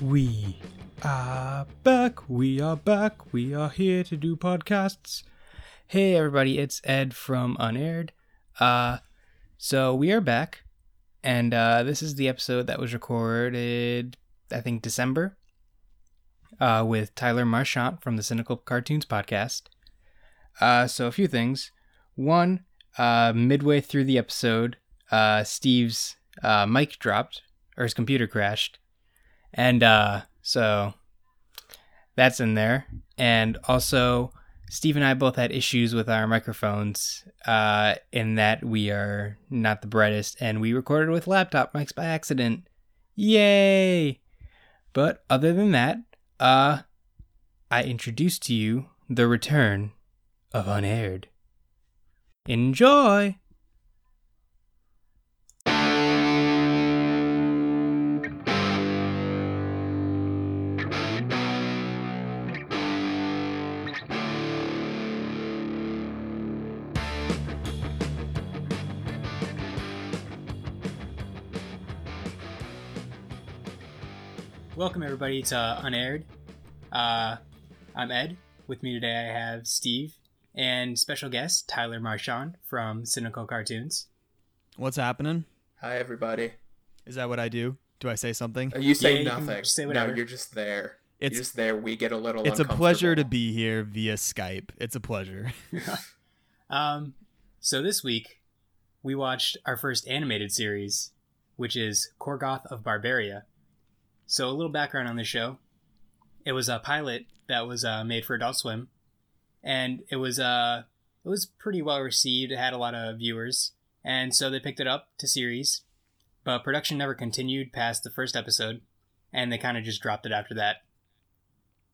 We are back. We are back. We are here to do podcasts. Hey everybody, it's Ed from Unaired. Uh so we are back and uh this is the episode that was recorded I think December uh with Tyler Marchant from the Cynical Cartoons podcast. Uh so a few things. One, uh midway through the episode, uh Steve's uh mic dropped or his computer crashed. And uh so that's in there. And also Steve and I both had issues with our microphones, uh, in that we are not the brightest, and we recorded with laptop mics by accident. Yay! But other than that, uh, I introduced to you the return of Unaired. Enjoy! Welcome everybody to Unaired. Uh, I'm Ed. With me today I have Steve and special guest Tyler Marchand from Cynical Cartoons. What's happening? Hi, everybody. Is that what I do? Do I say something? You say Yeah, you nothing. say whatever. No, you're just there. It's you're just there. We get a little. it's a pleasure to be here via Skype. It's a pleasure. Um, so this week we watched our first animated series, which is Korgoth of Barbaria. So a little background on the show: it was a pilot that was uh, made for Adult Swim, and it was uh it was pretty well received. It had a lot of viewers, and so they picked it up to series, but production never continued past the first episode, and they kind of just dropped it after that.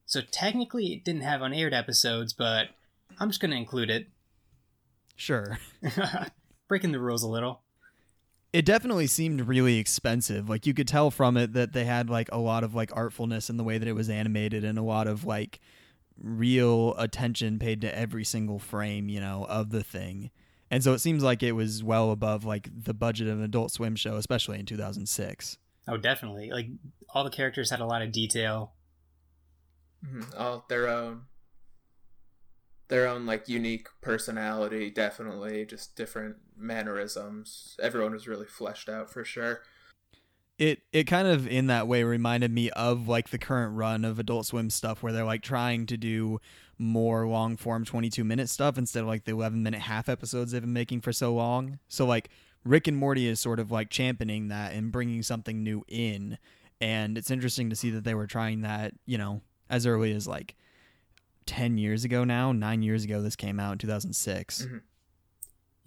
So technically, it didn't have unaired episodes, but I'm just gonna include it. Sure. breaking the rules a little. It definitely seemed really expensive. Like you could tell from it that they had like a lot of like artfulness in the way that it was animated and a lot of like real attention paid to every single frame, you know, of the thing. And so it seems like it was well above like the budget of an adult swim show, especially in 2006. Oh, definitely. Like all the characters had a lot of detail. Mhm. All their own, their own like unique personality. Definitely, just different mannerisms. Everyone was really fleshed out for sure. it it kind of in that way reminded me of like the current run of adult swim stuff where they're like trying to do more long form 22 minute stuff instead of like the 11 minute half episodes they've been making for so long so like rick and morty is sort of like championing that and bringing something new in and it's interesting to see that they were trying that you know as early as like 10 years ago now 9 years ago this came out in 2006 Mhm.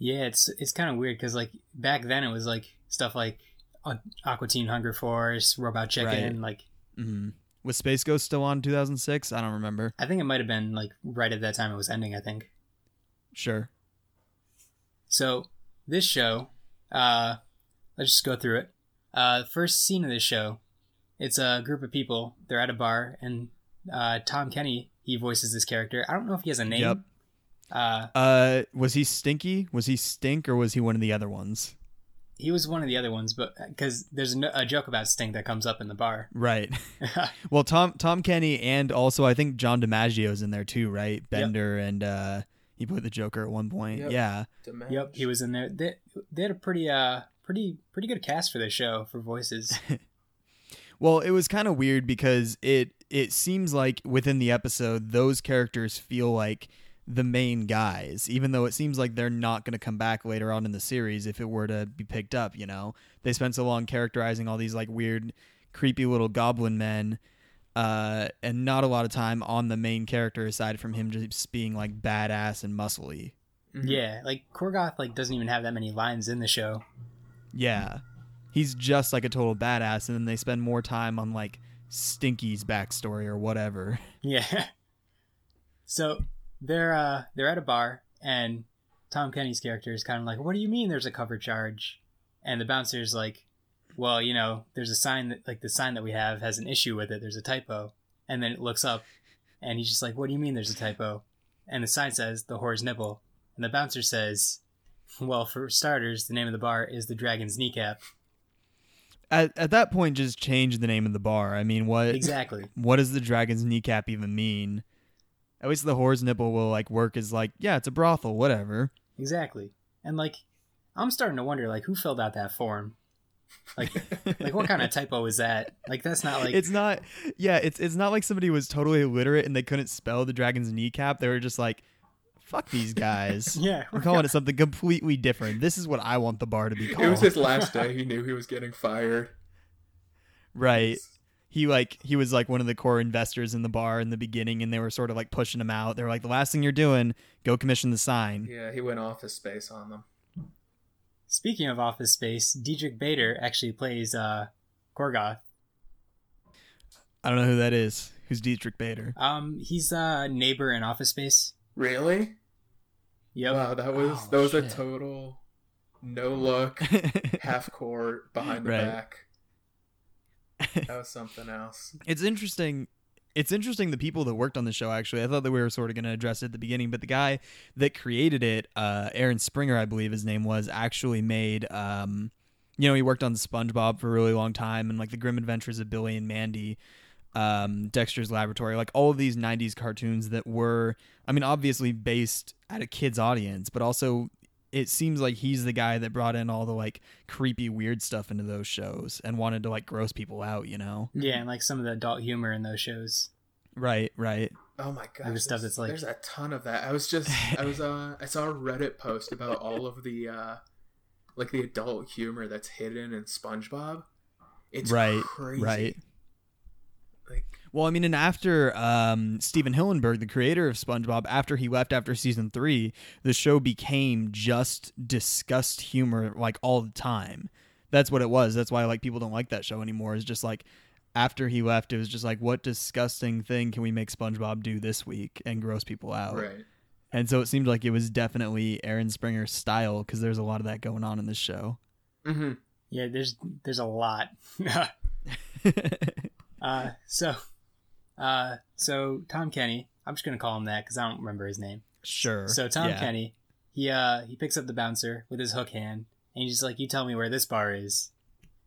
Yeah, it's it's kind of weird because like back then it was like stuff like uh, Aqua Teen Hunger Force, Robot Chicken. Like hmm was space ghost still on 2006 i don't remember I think it might have been like right at that time it was ending. I think sure so. This show, uh, let's just go through it. Uh, first scene of this show, it's a group of people. They're at a bar, and uh, Tom Kenny he voices this character. I don't know if he has a name. Yep. Uh, Uh, was he Stinky? Was he Stink, or was he one of the other ones? he was one of the other ones, but because there's a, no- a joke about Stink that comes up in the bar. Right. well, Tom Tom Kenny and also I think John DiMaggio's in there too, right? Bender and uh, he played the Joker at one point. Yep. Yeah. Dimash. Yep, he was in there. They, they had a pretty uh pretty pretty good cast for this show for voices. Well, it was kind of weird because it it seems like within the episode those characters feel like the main guys, even though it seems like they're not going to come back later on in the series if it were to be picked up. You know, they spent so long characterizing all these like weird, creepy little goblin men, uh, and not a lot of time on the main character aside from him just being like badass and muscly. Mhm. yeah, like Korgoth like doesn't even have that many lines in the show. Yeah, he's just like a total badass, and then they spend more time on like Stinky's backstory or whatever. Yeah. So they're uh they're at a bar and Tom Kenny's character is kind of like, "What do you mean there's a cover charge?" And the bouncer's like, "Well, you know, there's a sign that like the sign that we have has an issue with it. There's a typo." And then it looks up and he's just like, "What do you mean there's a typo?" And the sign says the whore's nipple. And the bouncer says, "Well, for starters, the name of the bar is the Dragon's Kneecap." At at that point, just change the name of the bar. I mean, what Exactly. what does the dragon's kneecap even mean? At least the whore's nipple will like work as like, yeah, it's a brothel, whatever. Exactly. And like, I'm starting to wonder like who filled out that form. Like, like what kind of typo is that? Like, that's not like it's not yeah, it's it's not like somebody was totally illiterate and they couldn't spell the dragon's kneecap. They were just like, fuck these guys. yeah. I'm calling it something completely different. This is what I want the bar to be called. It was his last day. He knew he was getting fired. right. He like he was like one of the core investors in the bar in the beginning and they were sort of like pushing him out. They were like, The last thing you're doing, go commission the sign. Yeah, he went office space on them. Speaking of Office Space, Diedrich Bader actually plays uh, Korgoth. I don't know who that is. Who's Diedrich Bader? Um, he's a neighbor in Office Space. Really? Yep. Wow, that was Oh, that was a total no look, half court, behind the Right. back. That was something else. it's interesting it's interesting the people that worked on the show actually i thought that we were sort of going to address it at the beginning but the guy that created it uh, aaron springer i believe his name was actually made um, you know he worked on spongebob for a really long time and like the grim adventures of billy and mandy um, dexter's laboratory like all of these 90s cartoons that were i mean obviously based at a kid's audience but also it seems like he's the guy that brought in all the like creepy weird stuff into those shows and wanted to like gross people out you know Yeah, and like some of the adult humor in those shows. Right, right. Oh my god! Like the stuff there's- that's like- there's a ton of that. I was just I was uh I saw a Reddit post about all of the uh like the adult humor that's hidden in SpongeBob. It's right, crazy. right. Like Well, I mean, and after um, Stephen Hillenburg, the creator of SpongeBob, after he left after season three, the show became just disgust humor like all the time. That's what it was. That's why like people don't like that show anymore. Is just like after he left, it was just like, what disgusting thing can we make SpongeBob do this week and gross people out? right. And so it seemed like it was definitely Aaron Springer's style because there's a lot of that going on in this show. Mm-hmm. Yeah, there's there's a lot. uh, so, uh, so Tom Kenny, I'm just gonna call him that because I don't remember his name. sure. So Tom yeah. Kenny, he uh he picks up the bouncer with his hook hand, and he's just like, "You tell me where this bar is."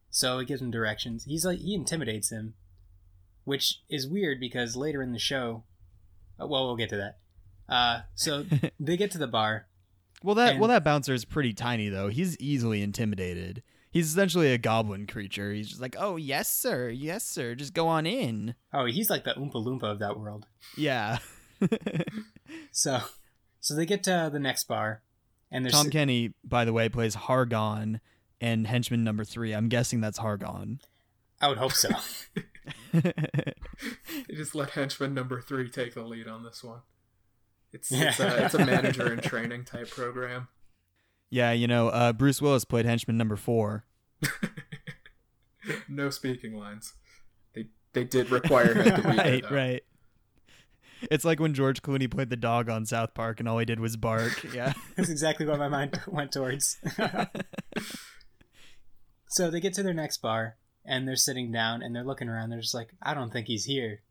So he gives him directions. He's like, he intimidates him, which is weird because later in the show, uh, well, we'll get to that. Uh, so they get to the bar. Well, that And- well that bouncer is pretty tiny though. He's easily intimidated. He's essentially a goblin creature. He's just like, "Oh yes, sir, yes, sir. Just go on in." Oh, he's like the Oompa Loompa of that world. Yeah. So, so they get to the next bar, and there's Tom Kenny, by the way, plays Hargon and henchman number three. I'm guessing that's Hargon. I would hope so. They just let henchman number three take the lead on this one. It's it's, a, it's a manager in training type program. Yeah, you know, uh, Bruce Willis played henchman number four. no speaking lines. They they did require him to be there, right, though. right. It's like when George Clooney played the dog on South Park, and all he did was bark. Yeah. That's exactly what my mind went towards. so they get to their next bar and they're sitting down and they're looking around. They're just like, I don't think he's here.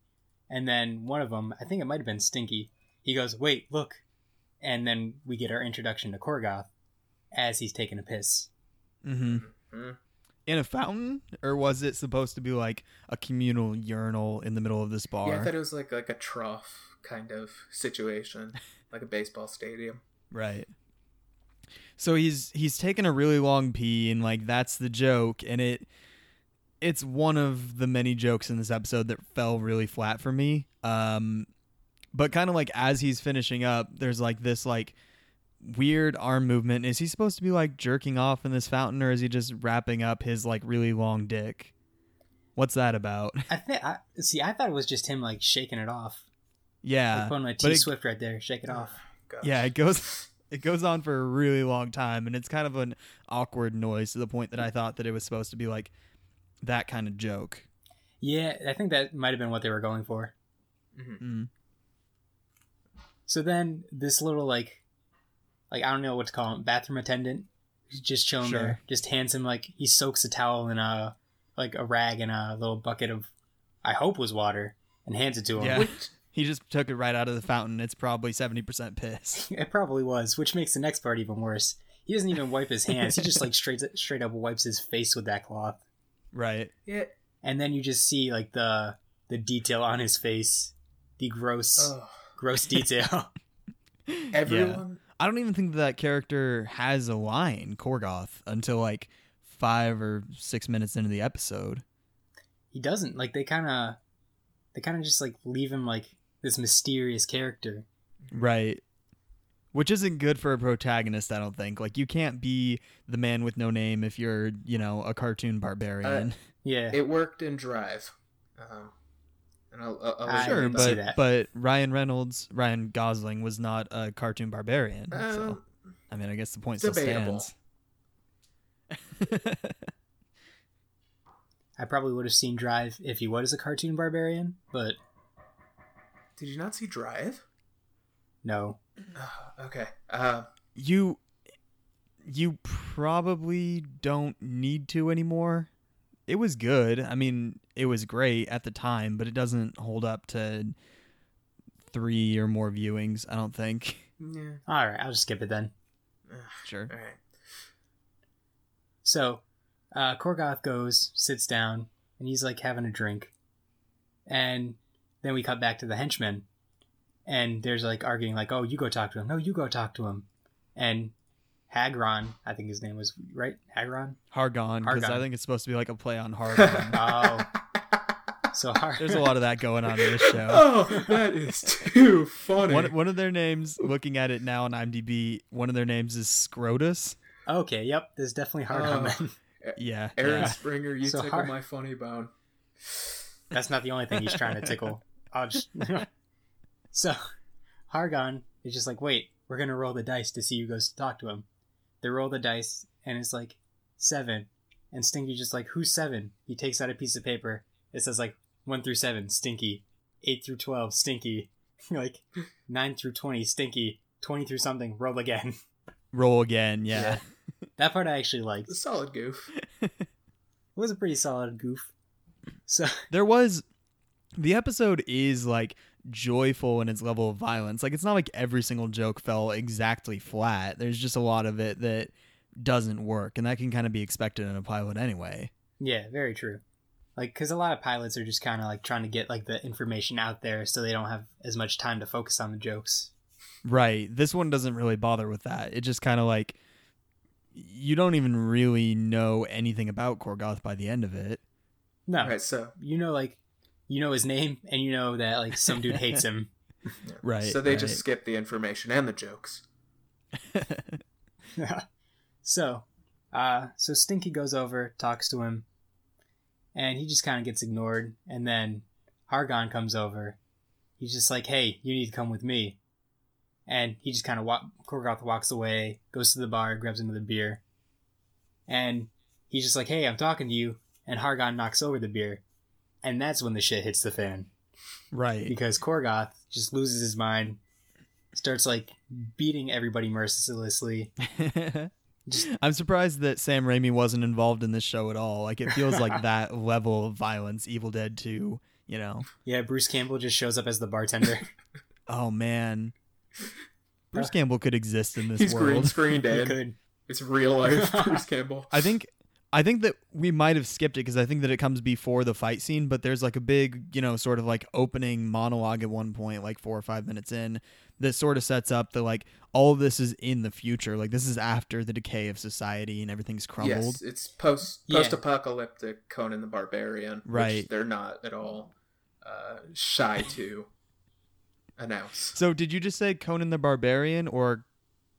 And then one of them, I think it might have been Stinky, he goes, Wait, look. And then we get our introduction to Korgoth as he's taking a piss. mm-hmm. Mhm. in a fountain or was it supposed to be like a communal urinal in the middle of this bar Yeah, I thought it was like like a trough kind of situation, like a baseball stadium. right so he's he's taken a really long pee and like that's the joke and it it's one of the many jokes in this episode that fell really flat for me um but kind of like as he's finishing up there's like this like weird arm movement is he supposed to be like jerking off in this fountain or is he just wrapping up his like really long dick what's that about I think, I, see, I thought it was just him like shaking it off. yeah like putting my T it- Swift right there, shake it off. Gosh. Yeah, it goes it goes on for a really long time and it's kind of an awkward noise to the point that I thought that it was supposed to be like that kind of joke. Yeah, I think that might have been what they were going for. Mhm. Mm. So then this little like like I don't know what to call him, bathroom attendant who's just chilling Sure. there, just hands him like he soaks a towel in a like a rag in a little bucket of I hope was water and hands it to him. Yeah. He just took it right out of the fountain. It's probably 70% piss. It probably was, which makes the next part even worse. He doesn't even wipe his hands. He just like straight straight up wipes his face with that cloth. Right. Yeah. and then you just see like the the detail on his face, the gross Oh, gross detail. everyone. I don't even think that character has a line, Korgoth, until like five or six minutes into the episode. he doesn't like they kind of they kind of just like leave him like this mysterious character. Right. Which isn't good for a protagonist, I don't think. Like you can't be the man with no name if you're, you know, a cartoon barbarian. Yeah, It worked in Drive. Um, and I'll, I'll, I'll sure, didn't see but that. but Ryan Reynolds, Ryan Gosling was not a cartoon barbarian. Uh, so I mean, I guess the point debatable. still stands. I probably would have seen Drive if he was a cartoon barbarian, but Did you not see Drive? no. Oh, okay. Uh, you you probably don't need to anymore. It was good. I mean, it was great at the time, but it doesn't hold up to three or more viewings, I don't think. yeah. All right, I'll just skip it then. Sure. All right. So, uh, Korgoth goes, sits down, and he's like having a drink. And then we cut back to the henchmen. And there's like arguing, like, oh, you go talk to him. No, you go talk to him. And Hagron, I think his name was, right? Hagron? Hargon, because I think it's supposed to be like a play on Hargon. Oh. So Har- There's a lot of that going on in this show. oh, that is too funny. One, one of their names, looking at it now on IMDb, one of their names is Scrotus. Okay, yep, there's definitely Hargon Oh. then. Yeah. Aaron yeah. Springer, you So tickle Har- my funny bone. That's not the only thing he's trying to tickle. I'll just... so, Hargon is just like, wait, we're gonna roll the dice to see who goes to talk to him. They roll the dice, and it's like seven. And Stinky just like, who's seven? He takes out a piece of paper. It says like one through seven, Stinky. Eight through twelve, Stinky. like nine through twenty, Stinky. Twenty through something, roll again. Roll again, yeah. That part I actually liked. A solid goof. It was a pretty solid goof. So there was the episode is like joyful in its level of violence. Like it's not like every single joke fell exactly flat. There's just a lot of it that doesn't work, and that can kind of be expected in a pilot anyway. Yeah, very true. Like, because a lot of pilots are just kind of like trying to get like the information out there, so they don't have as much time to focus on the jokes. Right. This one doesn't really bother with that. It just kind of like you don't even really know anything about Korgoth by the end of it. No, All right, so you know, like, you know his name, and you know that like some dude hates him. yeah. Right, So they right. just skip the information and the jokes. so, uh, so Stinky goes over, talks to him, and he just kind of gets ignored. And then Hargon comes over. He's just like, "Hey, you need to come with me." And he just kind of walk. Korgoth walks away, goes to the bar, grabs another beer, and he's just like, "Hey, I'm talking to you." And Hargon knocks over the beer, and that's when the shit hits the fan right. because Korgoth just loses his mind, starts like beating everybody mercilessly. Just I'm surprised that Sam Raimi wasn't involved in this show at all. Like it feels like that level of violence, Evil Dead 2, you know. Yeah, Bruce Campbell just shows up as the bartender. Oh man. Bruce Campbell could exist in this He's green world. screened he in. It's real life Bruce Campbell. I think I think that we might have skipped it because I think that it comes before the fight scene, but there's like a big, you know, sort of like opening monologue at one point, like four or five minutes in, that sort of sets up that like all of this is in the future. Like this is after the decay of society and everything's crumbled. Yes, it's post post apocalyptic Conan the Barbarian. which Right. they're not at all uh, shy to announce. So did you just say Conan the Barbarian or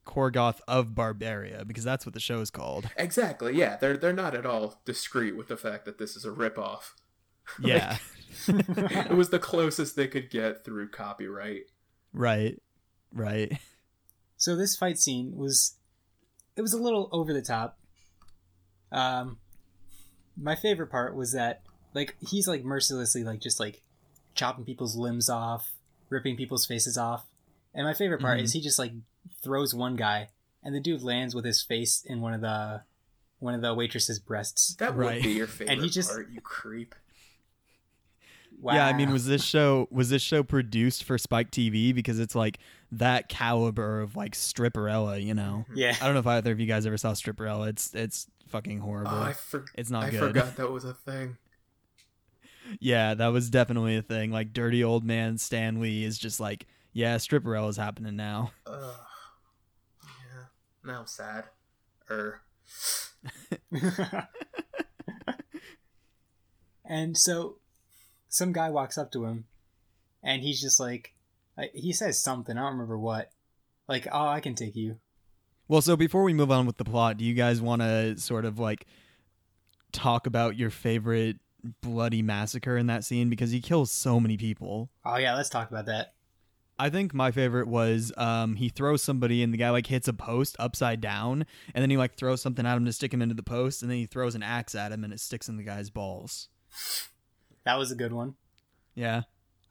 Korgoth of Barbaria? Because that's what the show is called. Exactly. Yeah, they're they're not at all discreet with the fact that this is a ripoff. Yeah. it was the closest they could get through copyright. right. Right. So this fight scene was it was a little over the top. Um my favorite part was that like he's like mercilessly like just like chopping people's limbs off, ripping people's faces off. And my favorite part Mhm. is he just like throws one guy and the dude lands with his face in one of the one of the waitress's breasts. That Right. would be your favorite and he just- part, you creep. wow. Yeah, I mean, was this show was this show produced for Spike TV because it's like that caliber of like stripperella, you know? Mm-hmm. yeah. I don't know if either of you guys ever saw stripperella. It's it's fucking horrible. Oh, I, for- it's not I good. forgot that was a thing. Yeah, that was definitely a thing. Like dirty old man Stan Lee is just like, yeah, stripperella is happening now. Ugh. Yeah. Now I'm sad. Er. and so some guy walks up to him and he's just like uh, he says something i don't remember what like oh i can take you Well, so before we move on with the plot, do you guys want to sort of like talk about your favorite bloody massacre in that scene because he kills so many people? oh yeah let's talk about that I think my favorite was um, he throws somebody and the guy like hits a post upside down and then he like throws something at him to stick him into the post and then he throws an axe at him and it sticks in the guy's balls. that was a good one Yeah.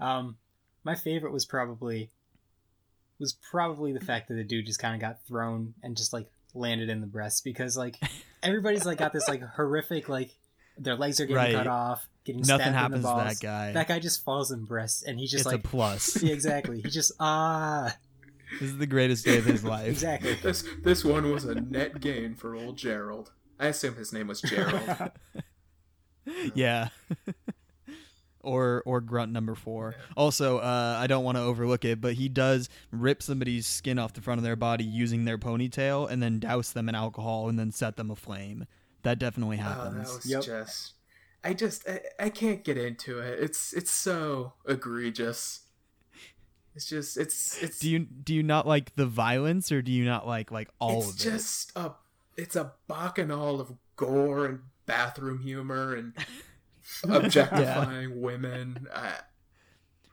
um my favorite was probably was probably the fact that the dude just kind of got thrown and just like landed in the breast because like everybody's like got this like horrific like their legs are getting Right. cut off getting Nothing stabbed happens in to the balls. that guy. that guy just falls in breast and he just it's like a plus. yeah, exactly he just ah this is the greatest day of his life. exactly This this one was a net gain for old Gerald. I assume his name was Gerald. yeah. or or grunt number four. Also, uh, I don't want to overlook it, but he does rip somebody's skin off the front of their body using their ponytail and then douse them in alcohol and then set them aflame. That definitely Oh, that happens. was Yep. just. I just I, I can't get into it. It's it's so egregious. It's just it's it's do you do you not like the violence or do you not like like all it's just a it's a bacchanal of gore and bathroom humor and objectifying women. I,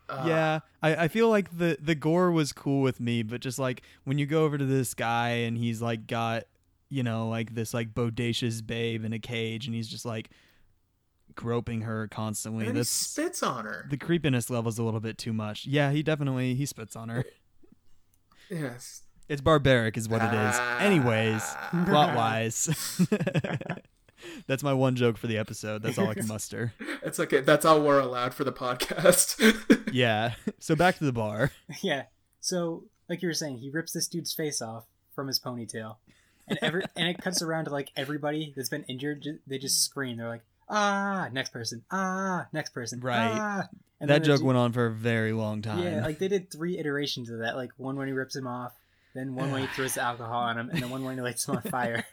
uh, yeah, I, I feel like the the gore was cool with me, but just like when you go over to this guy and he's like got you know like this like bodacious babe in a cage and he's just like groping her constantly. And he spits on her. the creepiness level's a little bit too much. Yeah, he definitely he spits on her. yes. It's barbaric, is what it is. Anyways, Ah. plot wise, that's my one joke for the episode. That's all I can muster. It's okay. That's all we're allowed for the podcast. Yeah. So back to the bar. yeah. So, like you were saying, he rips this dude's face off from his ponytail, and every and it cuts around to like everybody that's been injured. They just scream. They're like, ah, next person, ah, next person, Right. ah. And that then joke du- went on for a very long time. Yeah, like they did three iterations of that. Like one when he rips him off, then one when he throws the alcohol on him, and then one when he lights him on fire.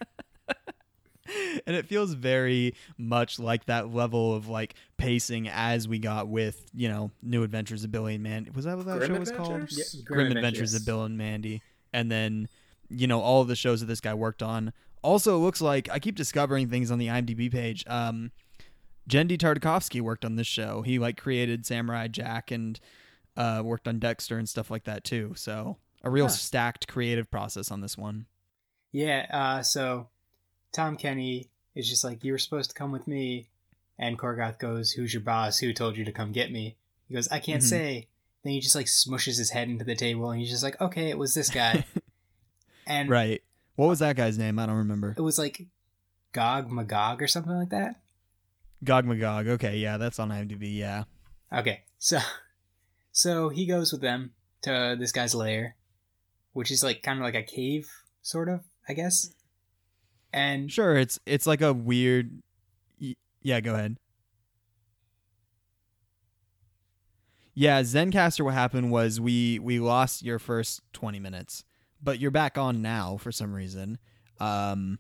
and it feels very much like that level of like pacing as we got with you know New Adventures of Billy and Mandy. Was that what that Grim show was called? Adventures? Yeah, Grim, Adventures of Bill and Mandy, and then you know all of the shows that this guy worked on. Also, it looks like I keep discovering things on the IMDb page. Um, Genndy Tartakovsky worked on this show. He like created Samurai Jack and uh, worked on Dexter and stuff like that too. So a real Huh. stacked creative process on this one. Yeah, uh, so Tom Kenny is just like, You were supposed to come with me. And Korgoth goes, Who's your boss? Who told you to come get me? He goes, I can't Mhm. say. Then he just like smushes his head into the table and he's just like, Okay, it was this guy. and Right. What was that guy's name? I don't remember. it was like Gog Magog or something like that. Gog Magog. Okay, yeah, that's on IMDb. Yeah. Okay, so so he goes with them to this guy's lair, which is like kind of like a cave, sort of, I guess. And Sure, it's it's like a weird. Yeah, go ahead. Yeah, Zencastr. What happened was we we lost your first twenty minutes, but you're back on now for some reason. Um.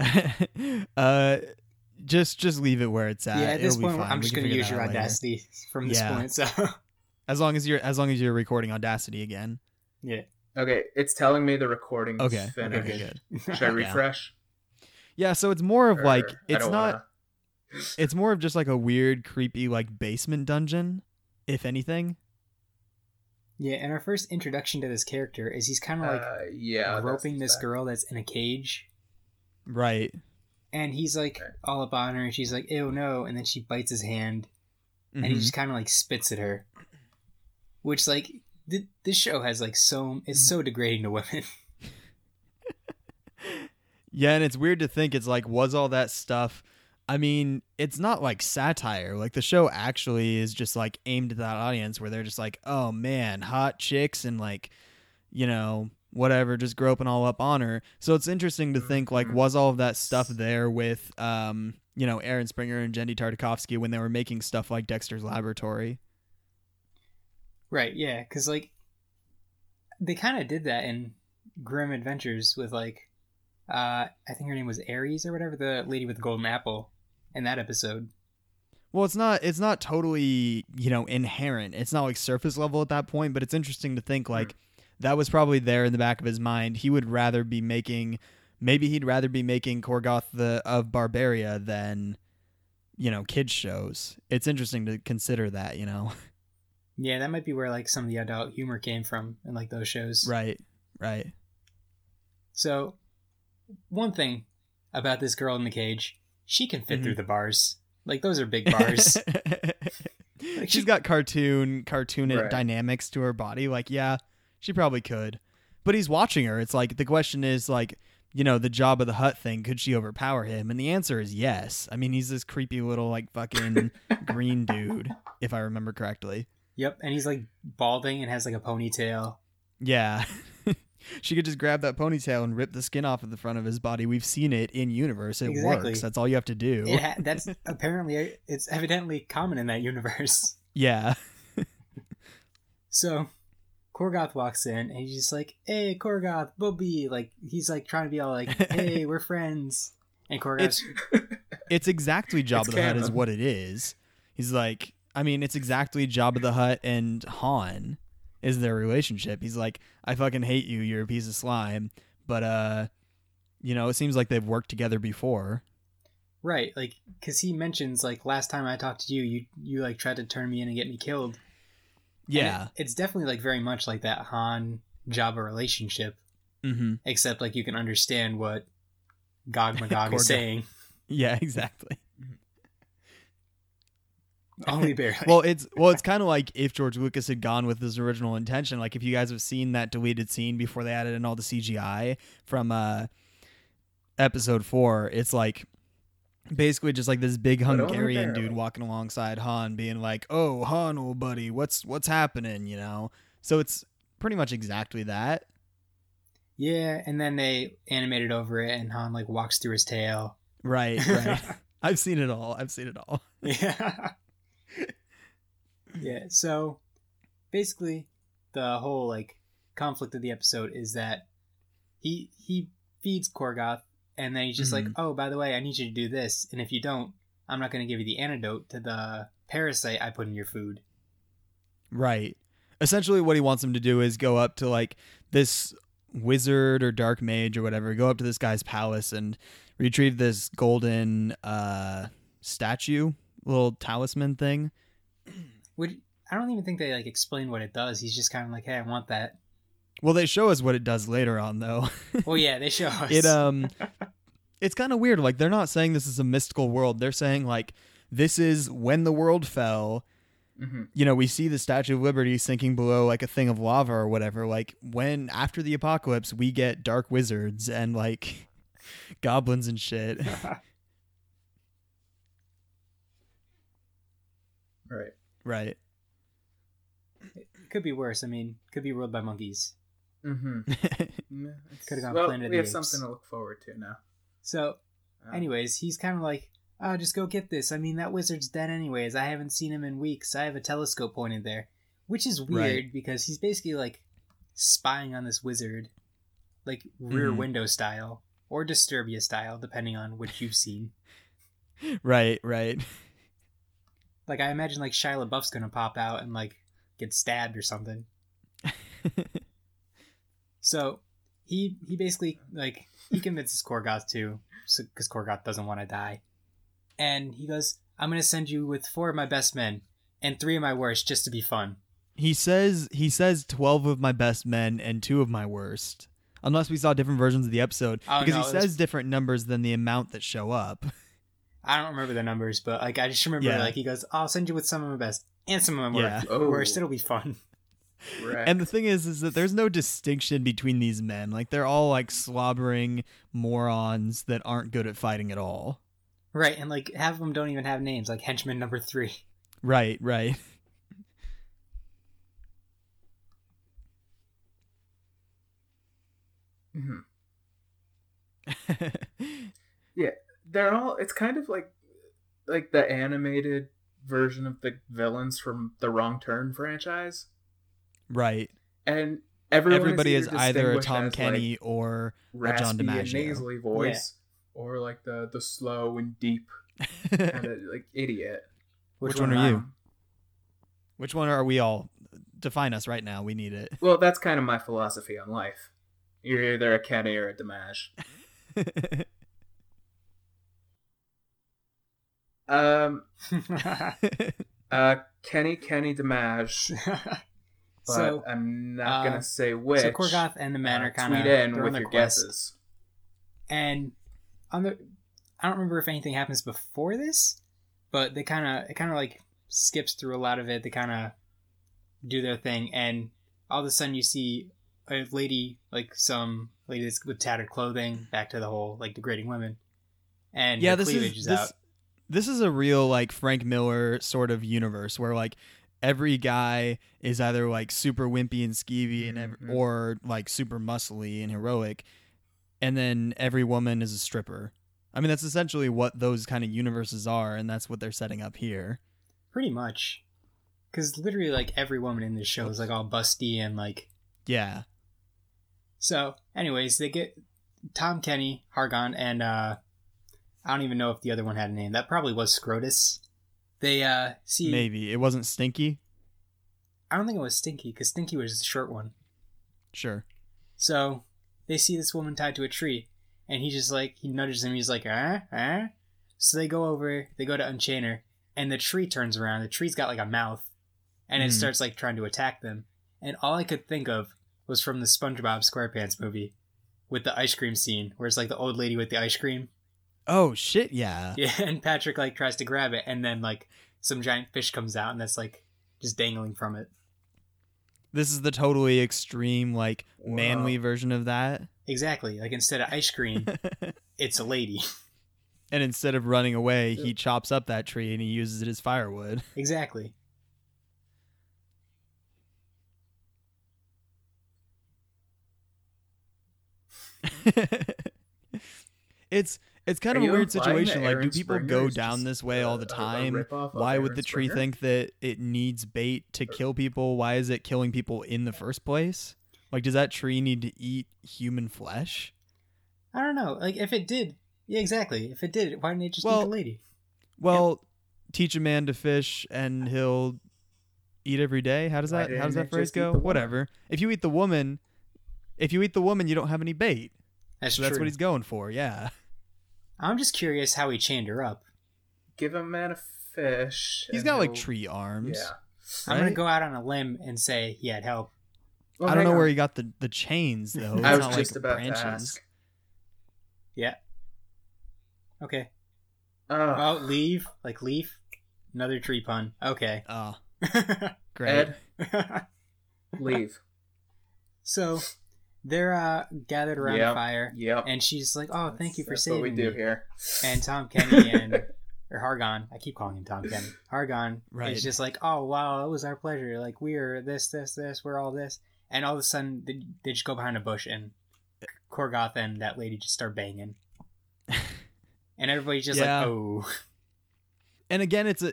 uh, just just leave it where it's at. yeah, at this It'll point. I'm We just gonna use your out later. audacity from this Yeah. point. So As long as you're as long as you're recording Audacity again. yeah, Okay, it's telling me the recording Okay. is finished. Okay. Good. Should I refresh? Yeah. So it's more of Or like it's don't wanna- It's more of just like a weird, creepy, like basement dungeon, if anything. yeah. And our first introduction to this character is he's kind of like uh, yeah, roping this that. girl that's in a cage, Right. and he's like all up on her, and she's like, "Ew, no!" And then she bites his hand, and he Mhm. just kind of like spits at her, which like th- this show has like so it's so degrading to women. Yeah, and it's weird to think it's like, was all that stuff I mean, it's not like satire. Like the show actually is just like aimed at that audience where they're just like, oh man, hot chicks and like, you know, whatever, just groping all up on her. So it's interesting to think like, Mhm. was all of that stuff there with, um, you know, Aaron Springer and Genndy Tartakovsky when they were making stuff like Dexter's Laboratory? Right, yeah, because like they kind of did that in Grim Adventures with like uh I think her name was Aries or whatever, the lady with the golden apple in that episode. Well, it's not it's not totally, you know, inherent. It's not like surface level at that point, but it's interesting to think like that was probably there in the back of his mind. He would rather be making maybe he'd rather be making Korgoth the of Barbaria than you know, kids shows. It's interesting to consider that, you know. Yeah, that might be where like some of the adult humor came from in like those shows. right. Right. So, one thing about this girl in the cage, she can fit Mhm. through the bars. Like those are big bars. She's she- got cartoon cartoon Right. dynamics to her body. Like, yeah, she probably could. But he's watching her. It's like the question is like, you know, the Jabba the Hutt thing, could she overpower him? And the answer is yes. I mean, he's this creepy little like fucking green dude, if I remember correctly. yep, and he's like balding and has like a ponytail. Yeah. she could just grab that ponytail and rip the skin off of the front of his body. We've seen it in universe. It Exactly. works. That's all you have to do. Ha- that's apparently it's evidently common in that universe. yeah. So, Korgoth walks in and he's just like, "Hey, Korgoth, Bobby!" Like he's like trying to be all like, "Hey, we're friends." And Korgoth, it's exactly Job It's of the Hut is what it is. He's like, I mean, it's exactly Jabba the Hutt and Han is their relationship. He's like, I fucking hate you. You're a piece of slime. But uh, you know, it seems like they've worked together before. right? Like, because he mentions like last time I talked to you, you you like tried to turn me in and get me killed. Yeah. it- it's definitely like very much like that Han Jabba relationship, Mm-hmm. except like you can understand what Gog Magog is saying. Yeah. Exactly. Only barely. well, it's well, it's kind of like if George Lucas had gone with his original intention. Like if you guys have seen that deleted scene before they added in all the CGI from uh episode four, it's like basically just like this big Hungarian dude walking alongside Han, being like, "Oh, Han, old buddy, what's what's happening?" You know. So it's pretty much exactly that. yeah, and then they animated over it, and Han like walks through his tail. Right. Right. I've seen it all. I've seen it all. Yeah. yeah. So basically, the whole like conflict of the episode is that he he feeds Korgoth, and then he's just like, Mhm. "Oh, by the way, I need you to do this, and if you don't, I'm not going to give you the antidote to the parasite I put in your food." Right. Essentially, what he wants him to do is go up to like this wizard or dark mage or whatever, go up to this guy's palace and retrieve this golden uh, statue, little talisman thing. Which I don't even think they like explain what it does. He's just kind of like, "Hey, I want that." Well, they show us what it does later on, though. well, yeah, they show us. it um, it's kind of weird. Like they're not saying this is a mystical world. They're saying like this is when the world fell. hmm you know, we see the Statue of Liberty sinking below like a thing of lava or whatever. Like when after the apocalypse, we get dark wizards and like goblins and shit. Right. right. It could be worse. I mean, could be ruled by monkeys. Mm-hmm. Could've gone well, Planet we have Apes. something to look forward to now. So Uh, Anyways, he's kind of like, oh, just go get this. I mean, that wizard's dead anyways. I haven't seen him in weeks. I have a telescope pointed there. Which is weird Right. because he's basically like spying on this wizard, like rear Mhm. window style or Disturbia style, depending on which you've seen. right, right. Like, I imagine like Shia LaBeouf's gonna pop out and like get stabbed or something. So he he basically like he convinces Korgoth to because Korgoth doesn't want to die, and he goes, "I'm gonna send you with four of my best men and three of my worst just to be fun." he says he says 12 of my best men and two of my worst. Unless we saw different versions of the episode Oh, because no, he it was- says different numbers than the amount that show up. I don't remember the numbers, but like I just remember Yeah. like he goes, "I'll send you with some of my best and some of my Yeah. worst. Oh. Worst, it'll be fun." Wreck. And the thing is, is that there's no distinction between these men. Like they're all like slobbering morons that aren't good at fighting at all. Right, and like half of them don't even have names, like henchman number three. Right, right. Mhm. Yeah, they're all. It's kind of like like the animated version of the villains from the Wrong Turn franchise, right. and everyone Everybody is either either a Tom as, Kenny like, or a raspy John and DiMaggio. nasally voice, or like the the slow and deep kind of like idiot. Which one are you? Um, Which one are we all? Define us right now. We need it. Well, that's kind of my philosophy on life. You're either a Kenny or a Dimash. Um, uh, Kenny, Kenny, Dimash. But so, I'm not uh, gonna say which. so Korgoth and the men Uh, are kind of tweet in with your guesses. and on the, I don't remember if anything happens before this, but they kind of it kind of like skips through a lot of it. They kind of do their thing, and all of a sudden you see a lady, like some lady that's with tattered clothing, back to the whole like degrading women, and yeah, this is is, out. this, this is a real like Frank Miller sort of universe where like every guy is either like super wimpy and skeevy and ev- Mhm. or like super muscly and heroic, and then every woman is a stripper. I mean, that's essentially what those kind of universes are, and that's what they're setting up here. Pretty much, because literally like every woman in this show is like all busty and like Yeah, So, anyways, they get Tom Kenny, Hargon, and uh I don't even know if the other one had a name. That probably was Scrotus. They uh see maybe it wasn't Stinky. I don't think it was Stinky because Stinky was the short one. Sure. So they see this woman tied to a tree, and he just like he nudges him. He's like, ah, ah. So they go over, they go to unchain her, and the tree turns around. The tree's got like a mouth, and it Hmm. starts like trying to attack them. And all I could think of was from the SpongeBob SquarePants movie with the ice cream scene, where it's like the old lady with the ice cream. Oh shit! Yeah. Yeah, and Patrick like tries to grab it, and then like some giant fish comes out, and that's like just dangling from it. This is the totally extreme, like Wow. manly version of that. Exactly. Like instead of ice cream, it's a lady. and instead of running away, he chops up that tree and he uses it as firewood. Exactly. it's it's kind Are of a weird situation. Like, do people Springer go down this way all the a- a time? ripoff of Why would the tree Springer? think that it needs bait to kill people? Why is it killing people in the first place? Like, does that tree need to eat human flesh? I don't know. Like if it did, yeah, exactly. If it did, why didn't it just eat Well- the lady? Well, teach a man to fish and he'll eat every day. How does that how does that phrase go? Whatever. If you eat the woman, if you eat the woman, you don't have any bait. That's So true. that's what he's going for. Yeah. I'm just curious how he chained her up. Give a man a fish. He's got like he'll- tree arms. Yeah. I'm gonna go out on a limb and say he had help. Well, I don't know on. where he got the, the chains though. I It's was not just like about branches. to ask. Yeah. Okay. Oh, Well, leave like leaf. Another tree pun. Okay. Oh, great. Ed, leave. so they're uh, gathered around Yep. the fire, Yep. and she's like, "Oh, thank you for That's saving what we do me." here. And Tom Kenny and or Hargon, I keep calling him Tom Kenny. Hargon Right. is just like, "Oh wow, it was our pleasure. Like we are this, this, this. We're all this." And all of a sudden, they, they just go behind a bush, and Korgoth and that lady just start banging, and everybody's just Yeah. like, "Oh." and again it's a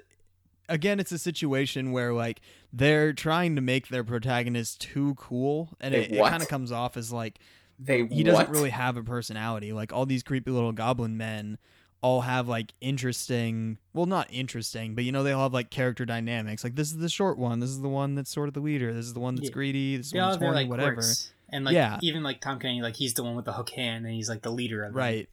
again it's a situation where like they're trying to make their protagonist too cool and They it, it kind of comes off as like They he doesn't really have a personality like all these creepy little goblin men all have like interesting well not interesting but you know they all have like character dynamics like this is the short one this is the one that's sort of the leader this is the one that's Yeah. greedy this is They the one that's horny like whatever quirks. And like Yeah. even like Tom Kenny, like he's the one with the hook hand, and he's like the leader of them. Right.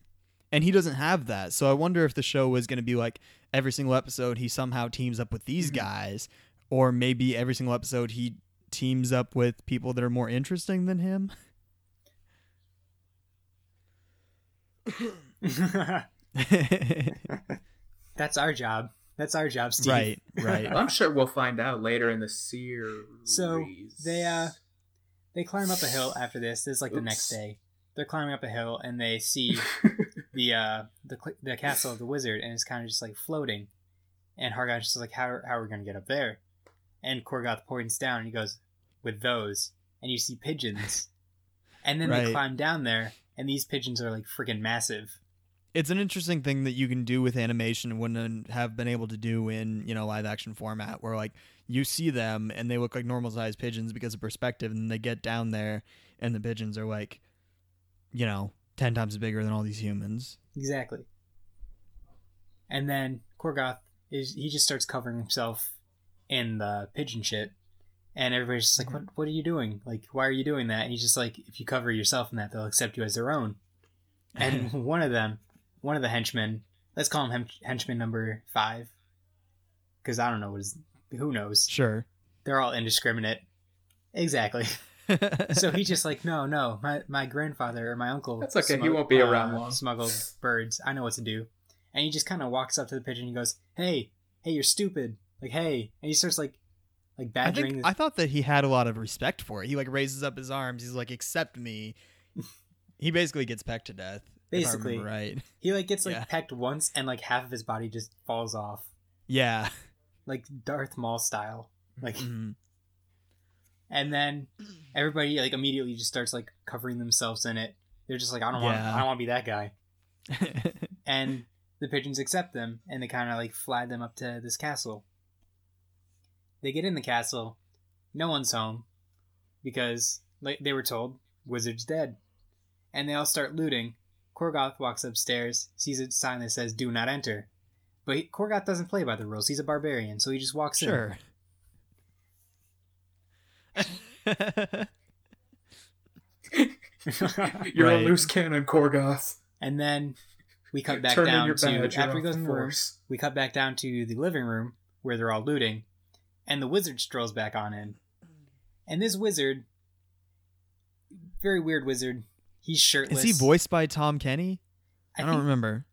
And he doesn't have that. So I wonder if the show is going to be like every single episode he somehow teams up with these Mhm. guys or maybe every single episode he teams up with people that are more interesting than him. That's our job. That's our job, Steve. right, right. I'm sure we'll find out later in the series. So, they, uh, They climb up a hill after this. This is like the next day. They're climbing up a hill and they see the uh the the castle of the wizard, and it's kind of just like floating. And Hargon's just like, how how are we gonna get up there? And Korgoth points down, and he goes, with those, and you see pigeons, and then they climb down there, and these pigeons are like freaking massive. It's an interesting thing that you can do with animation and wouldn't have been able to do in, you know, live action format where like you see them and they look like normal sized pigeons because of perspective and they get down there and the pigeons are like you know, ten times bigger than all these humans. Exactly. And then Korgoth is he just starts covering himself in the pigeon shit. And everybody's just like, mm-hmm. What what are you doing? Like, why are you doing that? And he's just like, If you cover yourself in that, they'll accept you as their own. And one of them, one of the henchmen, let's call him hench- henchman number five. Because I don't know what is who knows. Sure. They're all indiscriminate. Exactly. so he's just like, no, no, my, my grandfather or my uncle. That's okay, he won't be uh, around long." Smuggled birds. I know what to do. And he just kind of walks up to the pigeon. and He goes, "Hey, hey, you're stupid." Like, hey, and he starts like, like I badgering. think this- I thought that he had a lot of respect for it. He like raises up his arms. He's like, "Accept me." he basically gets pecked to death. I Basically. right? he like gets like Yeah. pecked once, and like half of his body just falls off, Yeah. like Darth Maul style. Like, Mhm. and then everybody like immediately just starts like covering themselves in it. They're just like, I don't want, Yeah. I don't want to be that guy. and the pigeons accept them and they kind of like fly them up to this castle. They get in the castle, no one's home because like they were told wizard's dead, and they all start looting. Korgoth walks upstairs, sees a sign that says "Do not enter," but he, Korgoth doesn't play by the rules. He's a barbarian, so he just walks sure. in. Sure. You're Right. a loose cannon, Korgoth. and then we cut back Turn down to badge. after he goes in the room. we cut back down to the living room where they're all looting, and the wizard strolls back on in. And this wizard, very weird wizard, he's shirtless. Is he voiced by Tom Kenny? I, don't think- remember.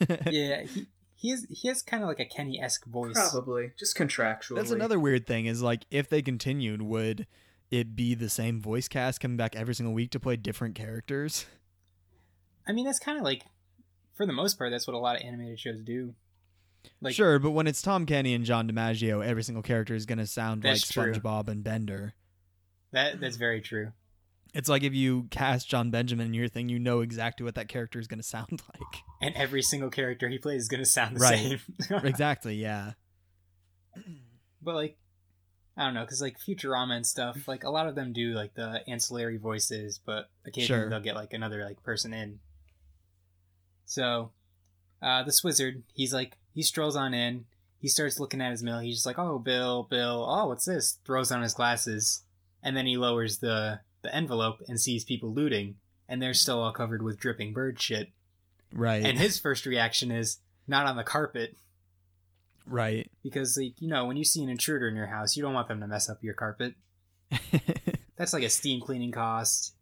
Yeah, he, he is. He has kind of like a Kenny esque voice. Probably just contractually. That's another weird thing is like if they continued, would it be the same voice cast coming back every single week to play different characters? I mean, that's kind of like, for the most part, that's what a lot of animated shows do. Like, sure, but when it's Tom Kenny and John DiMaggio, every single character is going to sound like That's true. SpongeBob and Bender. that that's very true. It's like if you cast Jon Benjamin in your thing, you know exactly what that character is going to sound like. And every single character he plays is gonna sound the Right. same. exactly, yeah. but like i don't know because like futurama and stuff like a lot of them do like the ancillary voices but occasionally Sure. they'll get like another like person in so uh this wizard he's like he strolls on in he starts looking at his mail he's just like oh bill bill oh what's this throws on his glasses and then he lowers the the envelope and sees people looting and they're still all covered with dripping bird shit Right. and his first reaction is not on the carpet right. because like you know when you see an intruder in your house you don't want them to mess up your carpet that's like a steam cleaning cost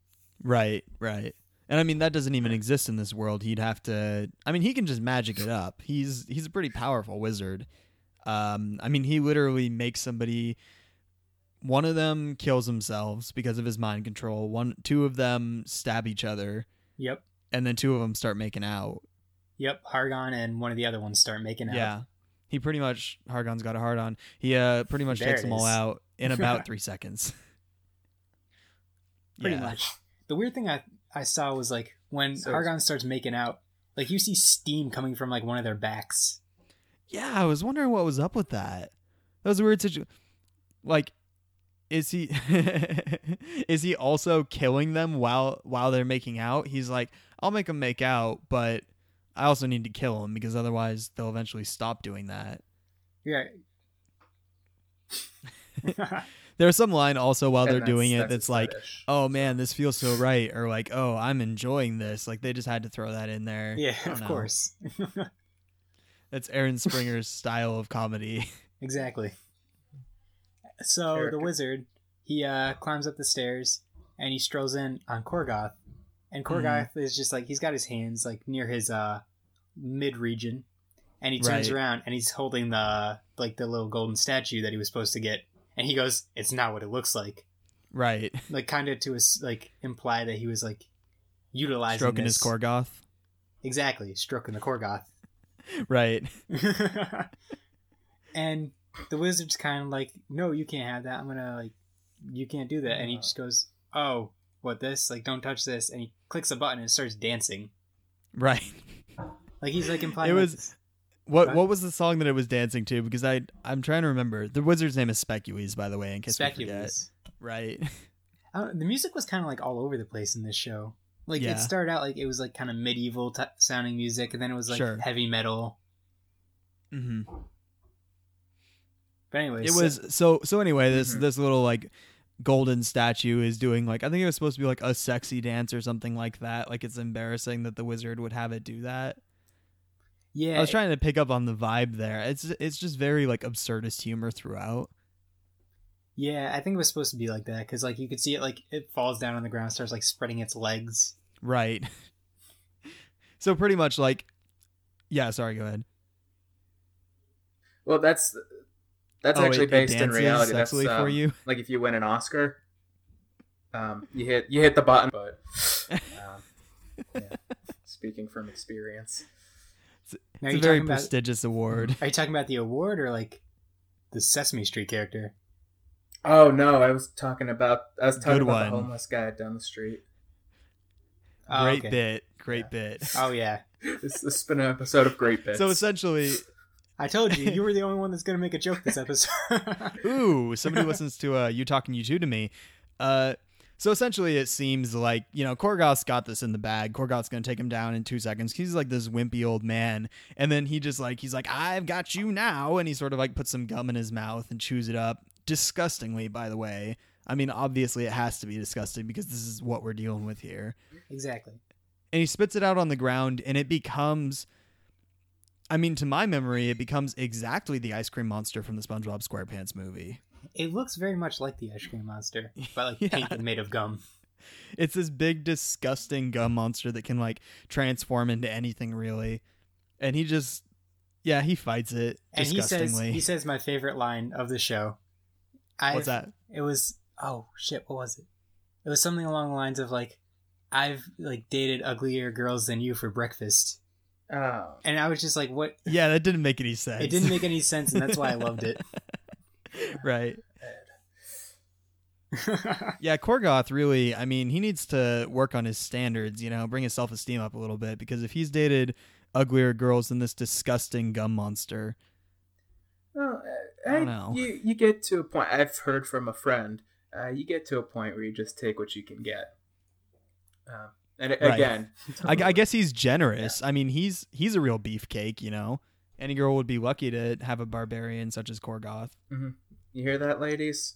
right, right. And I mean that doesn't even exist in this world. He'd have to I mean he can just magic it up. He's he's a pretty powerful wizard. Um I mean he literally makes somebody one of them kills themselves because of his mind control. One two of them stab each other yep and then two of them start making out. yep hargon and one of the other ones start making out Yeah. He pretty much Hargon's got a hard on. He uh pretty much There takes them all out in about 3 seconds. pretty Yeah. much the weird thing i i saw was like when So- hargon starts making out like you see steam coming from like one of their backs Yeah, I was wondering what was up with that. That was a weird situation. Like, is he is he also killing them while while they're making out? He's like, I'll make them make out, but I also need to kill them because otherwise they'll eventually stop doing that. yeah There's some line also while And they're doing it that's that's like, fetish. oh man, this feels so right, or like, oh, I'm enjoying this. Like they just had to throw that in there. yeah of know. course That's Aaron Springer's style of comedy. exactly so the wizard he uh climbs up the stairs and he strolls in on korgoth and korgoth is just like he's got his hands like near his uh mid region and he turns Right. around and he's holding the like the little golden statue that he was supposed to get and he goes it's not what it looks like right. like kind of to us like imply that he was like utilizing Stroking this. his Korgoth. Exactly, stroking the Korgoth. Right. and the wizard's kind of like, no, you can't have that. I'm gonna like, you can't do that. And he just goes, oh, what this? Like, don't touch this. And he clicks a button and starts dancing. Right. Like he's like implying It was- What What? what was the song that it was dancing to? Because I I'm trying to remember. The wizard's name is Specules, by the way, in case we forget. Right. The music was kind of like all over the place in this show. Like Yeah. it started out like it was like kind of medieval t- sounding music, and then it was like Sure. heavy metal. hmm But anyway, It was so so anyway. This Mhm. this little like golden statue is doing like I think it was supposed to be like a sexy dance or something like that. Like it's embarrassing that the wizard would have it do that. Yeah. I was trying to pick up on the vibe there. It's it's just very like absurdist humor throughout. Yeah, I think it was supposed to be like that because like you could see it like it falls down on the ground, starts like spreading its legs. Right. so pretty much like yeah, sorry, go ahead. Well, that's that's Oh, actually it- it based in reality. That's sexually for um, you? like if you win an Oscar, um, you hit you hit the button. But um, yeah, speaking from experience, Now, It's a very talking about, prestigious award. Are you talking about the award or like the Sesame Street character? oh no, I was talking about I was talking Good about one. the homeless guy down the street. Oh, great okay. bit. Great bit. Oh yeah, This, this has been an episode of Great Bits. So essentially, I told you you were the only one that's gonna make a joke this episode. ooh, somebody listens to uh, you talking you two to me. Uh, so essentially, it seems like you know Korgoth's got this in the bag. Korgoth's gonna take him down in two seconds. He's like this wimpy old man, and then he just like he's like, "I've got you now," and he sort of like puts some gum in his mouth and chews it up disgustingly. By the way, I mean obviously it has to be disgusting because this is what we're dealing with here. exactly. and he spits it out on the ground and it becomes I mean to my memory it becomes exactly the ice cream monster from the SpongeBob SquarePants movie. It looks very much like the ice cream monster, but like Yeah. painted made of gum. It's this big disgusting gum monster that can like transform into anything really. And he just yeah, he fights it And he says he says my favorite line of the show. I've, What's that? It was oh shit, what was it? It was something along the lines of like I've like dated uglier girls than you for breakfast. oh, And I was just like, what Yeah, that didn't make any sense. it didn't make any sense and that's why I loved it. right. Yeah, Korgoth really, I mean, he needs to work on his standards, you know, bring his self esteem up a little bit because if he's dated uglier girls than this disgusting gum monster, well, uh, I don't I- know. You you get to a point. I've heard from a friend. Uh, you get to a point where you just take what you can get. Um, and Right. again, I, I guess he's generous. I mean, he's he's a real beefcake, you know. Any girl would be lucky to have a barbarian such as Korgoth. You hear that, ladies?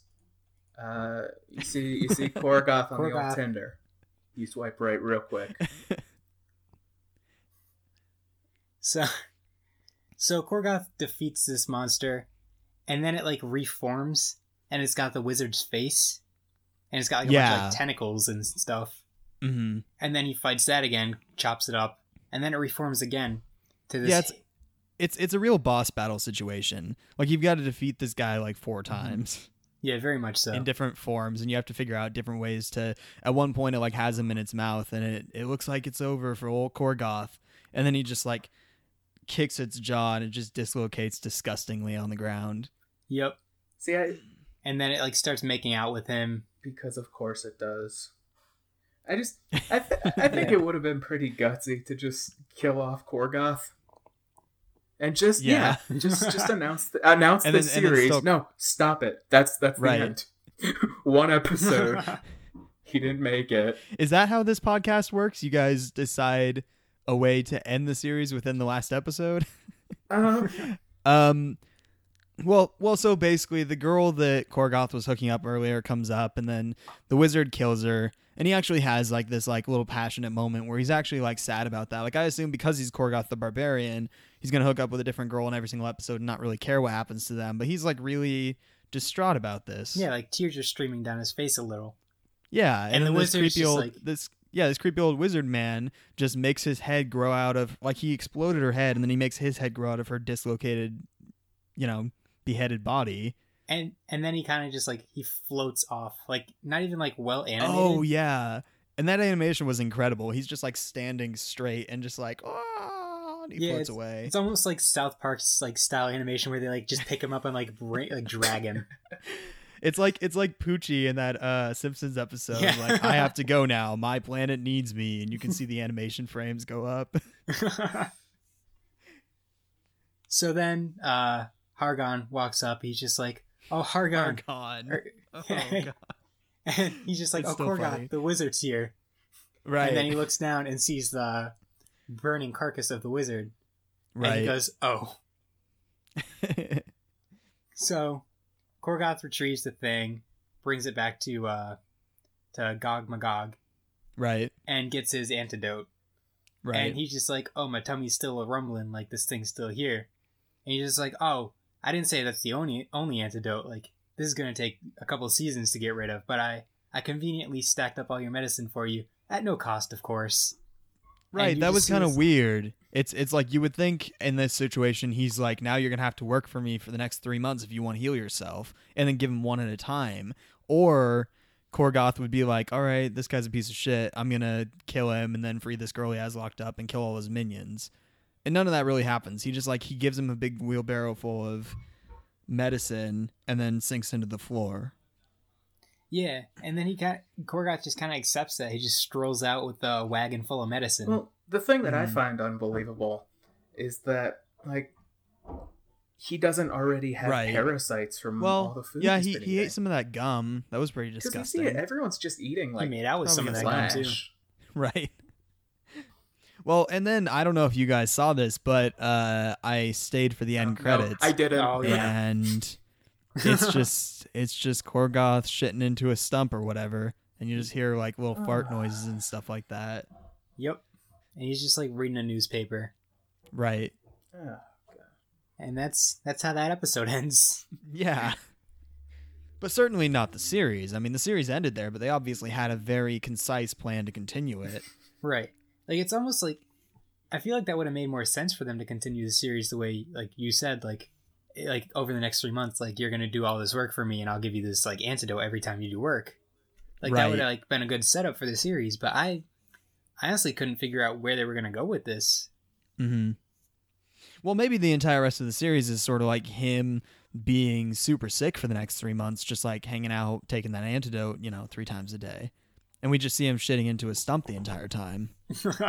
Uh, you see you see Korgoth on the Korgoth. old Tinder. You swipe right real quick. So so Korgoth defeats this monster and then it like reforms and it's got the wizard's face and it's got like a bunch of like tentacles and stuff. hmm And then he fights that again, chops it up, and then it reforms again to this Yeah, it's- It's it's a real boss battle situation. Like you've got to defeat this guy like four mm-hmm. times. Yeah, very much so. in different forms and you have to figure out different ways to at one point it like has him in its mouth and it, it looks like it's over for old Korgoth and then he just like kicks its jaw and it just dislocates disgustingly on the ground yep. see, I, And then it like starts making out with him. because of course it does. I just, I, th- I think Yeah. it would have been pretty gutsy to just kill off Korgoth, and just yeah, Yeah. just just announce the, announce And the then- series. still- No, stop it. That's that's the Right. end. One episode, he didn't make it. is that how this podcast works you guys decide a way to end the series within the last episode Um, Um, well, well, so basically, the girl that Korgoth was hooking up earlier comes up, and then the wizard kills her, and he actually has like this like little passionate moment where he's actually like sad about that. Like I assume because he's Korgoth the barbarian, he's gonna hook up with a different girl in every single episode and not really care what happens to them. But he's like really distraught about this. yeah, like tears are streaming down his face a little. yeah, and, And the this creepy old like- this. Yeah, this creepy old wizard man just makes his head grow out of like he exploded her head, and then he makes his head grow out of her dislocated, you know, beheaded body. And and then he kind of just like he floats off, like not even like well oh, animated. Oh yeah, And that animation was incredible. He's just like standing straight and just like, oh, and he Yeah, floats away. It's almost like South Park's like style animation where they like just pick him up and like bring, like drag him. It's like it's like Poochie in that uh Simpsons episode. Yeah. Like, I have to go now. My planet needs me, and you can see the animation frames go up. so then uh Hargon walks up. He's just like, "Oh, Hargon," Argon. Er- Oh god. and he's just like, It's "Oh, still Korgoth, funny. the wizard's here." Right. And then he looks down and sees the burning carcass of the wizard, and he right. goes, "Oh." So Korgoth retrieves the thing, brings it back to uh to Gog Magog, right. and gets his antidote. Right. And he's just like, "Oh, my tummy's still a rumbling, like this thing's still here." And he's just like, "Oh, I didn't say that's the only only antidote. Like this is gonna take a couple seasons to get rid of, but I I conveniently stacked up all your medicine for you at no cost, of course." Right, that was kind of weird. It's it's like you would think in this situation he's like now you're gonna have to work for me for the next three months if you want to heal yourself, and then give him one at a time. Or Korgoth would be like, all right, this guy's a piece of shit. I'm gonna kill him and then free this girl he has locked up and kill all his minions. And none of that really happens. He just like he gives him a big wheelbarrow full of medicine and then sinks into the floor. Yeah, and then he got Korgoth just kind of accepts that. He just strolls out with a wagon full of medicine. Well, the thing that I Hmm. find unbelievable is that like he doesn't already have Right. parasites from all the food. yeah, he's he been he eating. ate some of that gum. That was pretty Because you disgusting. see it, everyone's just eating like he made out with some of that probably gum too. Right. Well, and then I don't know if you guys saw this, but uh, I stayed for the end No, credits. I didn't. Oh, yeah. And it's just it's just Korgoth shitting into a stump or whatever, and you just hear like little fart noises and stuff like that. Yep. And he's just like reading a newspaper, Right. Oh, yeah. and that's that's how that episode ends. Yeah. But certainly not the series. I mean, the series ended there, but they obviously had a very concise plan to continue it. Right. Like it's almost like I feel like that would have made more sense for them to continue the series the way like you said like like over the next 3 months like you're going to do all this work for me and I'll give you this like antidote every time you do work. Like that would have like been a good setup for the series, but I I honestly couldn't figure out where they were going to go with this. Mm-hmm. Well, maybe the entire rest of the series is sort of like him being super sick for the next three months, just like hanging out, taking that antidote, you know, three times a day. And we just see him shitting into a stump the entire time.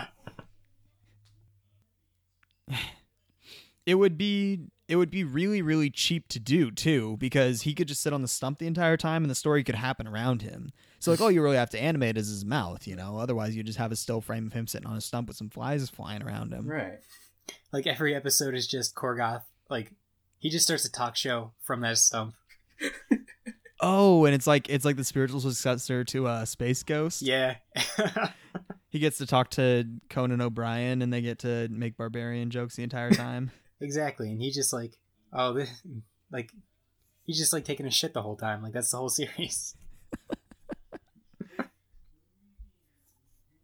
It would be it would be really really cheap to do too because he could just sit on the stump the entire time and the story could happen around him. So like all you really have to animate is his mouth, you know. Otherwise you just have a still frame of him sitting on a stump with some flies flying around him. Right. like every episode is just Korgoth like he just starts a talk show from that stump. Oh, and it's like it's like the spiritual successor to uh, Space Ghost. Yeah. He gets to talk to Conan O'Brien, and they get to make barbarian jokes the entire time. Exactly, and he just like, oh, this, like, he's just like taking a shit the whole time. Like that's the whole series.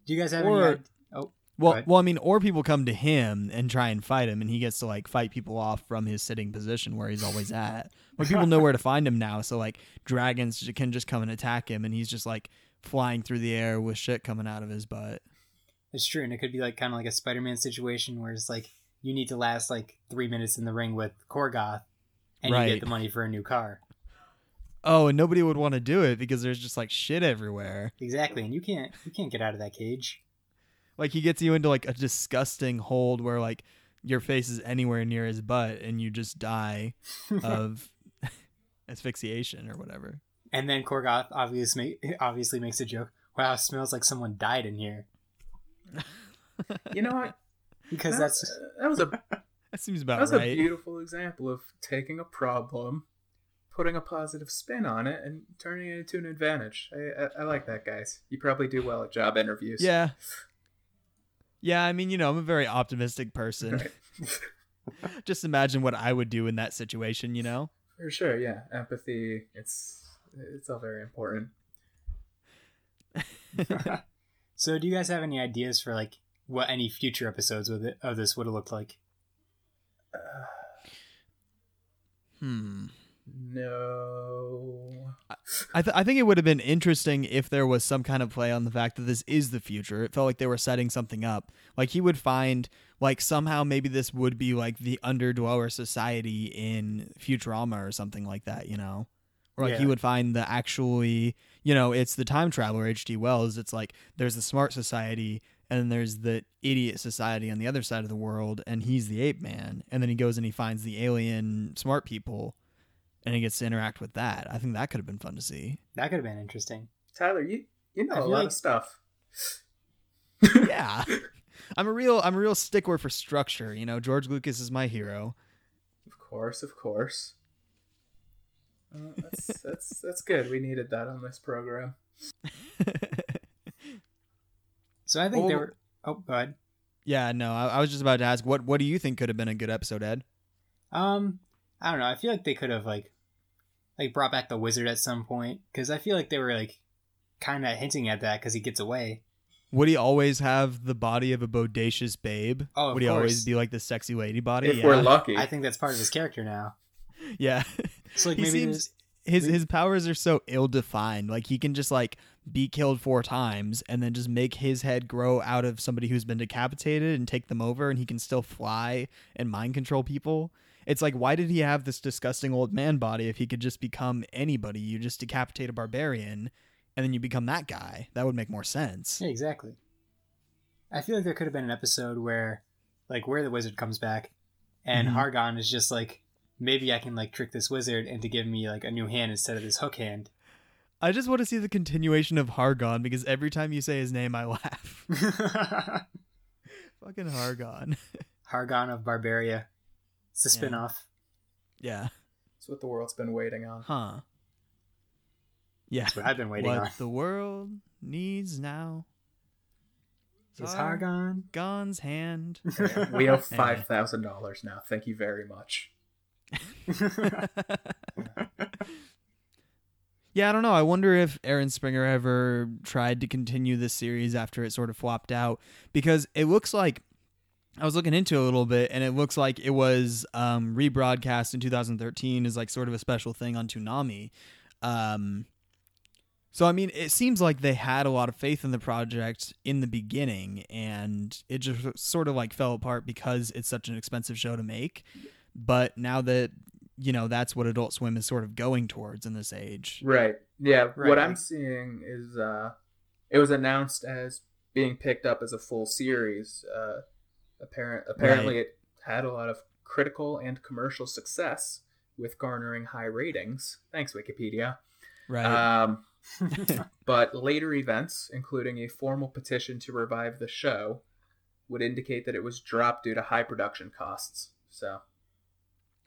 Do you guys have Or- any? Oh, well, well, I mean, or people come to him and try and fight him, and he gets to like fight people off from his sitting position where he's always at. Like people know where to find him now, so like dragons can just come and attack him, and he's just like flying through the air with shit coming out of his butt. it's true, and it could be like kind of like a Spider-Man situation where it's like you need to last like three minutes in the ring with Korgoth, and you get the money for a new car. Oh, and nobody would want to do it because there's just like shit everywhere. Exactly, and you can't you can't get out of that cage. Like he gets you into like a disgusting hold where like your face is anywhere near his butt and you just die of asphyxiation or whatever. And then Korgoth obviously obviously makes a joke. Wow, smells like someone died in here You know what? Because that, that's that was a That seems about that about was a beautiful example of taking a problem, putting a positive spin on it, and turning it into an advantage. I, I, I like that, guys. You probably do well at job interviews. yeah. Yeah, I mean, you know, I'm a very optimistic person. Right. Just imagine what I would do in that situation, you know? For sure, yeah. Empathy, it's it's all very important. So, do you guys have any ideas for like what any future episodes with it, of this would have looked like? Hmm. No. I, th- I think it would have been interesting if there was some kind of play on the fact that this is the future. It felt like they were setting something up. Like he would find like somehow maybe this would be like the underdweller society in Futurama or something like that, you know? Or like he would find the actually, you know, it's the time traveler H.G. Wells. It's like there's the smart society and then there's the idiot society on the other side of the world and he's the ape man and then he goes and he finds the alien smart people and he gets to interact with that. I think that could have been fun to see. That could have been interesting. Tyler, you you know I a lot like- of stuff. yeah. I'm a real I'm a real stickler for structure, you know. George Lucas is my hero. Of course, of course. Uh, that's that's that's good. We needed that on this program. So I think they Oh. were. Oh, go ahead. yeah, no, I, I was just about to ask what what do you think could have been a good episode, Ed? Um, I don't know. I feel like they could have like, like brought back the wizard at some point because I feel like they were like, kind of hinting at that because he gets away. Would he always have the body of a bodacious babe? Oh, of Would he always be like the sexy lady body? If yeah. we're lucky, I think that's part of his character now. yeah. So like he maybe seems there's- his his powers are so ill defined. Like he can just like be killed four times and then just make his head grow out of somebody who's been decapitated and take them over and he can still fly and mind control people. It's like why did he have this disgusting old man body if he could just become anybody? You just decapitate a barbarian and then you become that guy. That would make more sense. Yeah, exactly. I feel like there could have been an episode where, like, where the wizard comes back, and Mhm. Hargon is just like, maybe I can like trick this wizard into giving me like a new hand instead of this hook hand. I just want to see the continuation of Hargon because every time you say his name I laugh. Fucking Hargon. Hargon of Barbaria. It's a Yeah. spin-off. yeah. it's what the world's been waiting on. Huh. Yeah. That's what I've been waiting what on. the world needs now Is Hargon? Hargon's hand. We owe five thousand dollars now. Thank you very much. Yeah, I don't know. I wonder if Aaron Springer ever tried to continue this series after it sort of flopped out because it looks like I was looking into it a little bit and it looks like it was um, rebroadcast in 2013 as like sort of a special thing on Toonami. Um, so I mean, it seems like they had a lot of faith in the project in the beginning, and it just sort of like fell apart because it's such an expensive show to make. But now that you know that's what Adult Swim is sort of going towards in this age. Right. Yeah. Right. What I'm seeing is uh, it was announced as being picked up as a full series. Uh, apparent. Apparently, it had a lot of critical and commercial success with garnering high ratings. Thanks, Wikipedia. Right. Um, but later events, including a formal petition to revive the show, would indicate that it was dropped due to high production costs. So,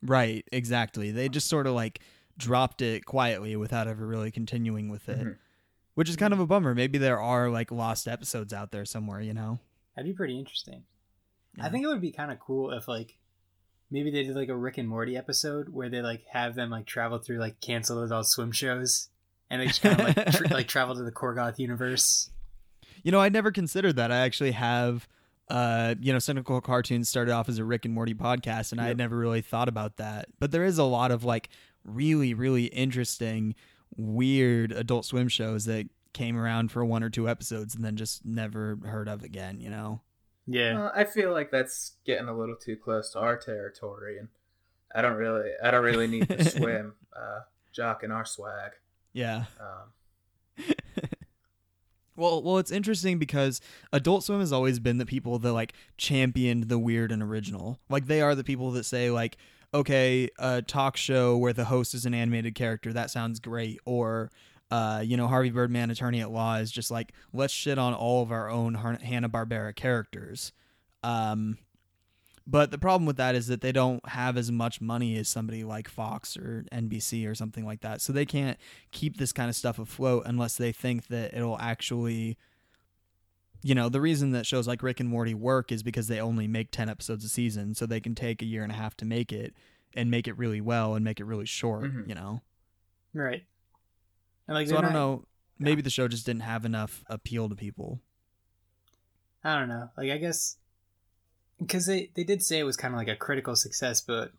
right. Exactly. They just sort of like dropped it quietly without ever really continuing with it, Mhm. which is kind of a bummer. Maybe there are like lost episodes out there somewhere. You know. That'd be pretty interesting. I think it would be kind of cool if like maybe they did like a Rick and Morty episode where they like have them like travel through like canceled Adult Swim shows and they just kind of like tr- like travel to the Korgoth universe. You know, I never considered that. I actually have, uh, you know, Cynical Cartoons started off as a Rick and Morty podcast, and I had never really thought about that. But there is a lot of like really, really interesting, weird Adult Swim shows that came around for one or two episodes and then just never heard of again. You know? Yeah. Well, I feel like that's getting a little too close to our territory, and I don't really, I don't really need to swim, uh, jock in our swag. Yeah. Um, Well, well, it's interesting because Adult Swim has always been the people that like championed the weird and original. Like they are the people that say like, okay, a talk show where the host is an animated character that sounds great, or uh, you know, Harvey Birdman, Attorney at Law, is just like let's shit on all of our own Hanna Barbera characters. Um, but the problem with that is that they don't have as much money as somebody like Fox or NBC or something like that. So they can't keep this kind of stuff afloat unless they think that it'll actually you know, the reason that shows like Rick and Morty work is because they only make 10 episodes a season, so they can take a year and a half to make it and make it really well and make it really short, Mhm. you know. Right. And like So I don't not- know, maybe the show just didn't have enough appeal to people. I don't know. Like I guess because they they did say it was kind of like a critical success, but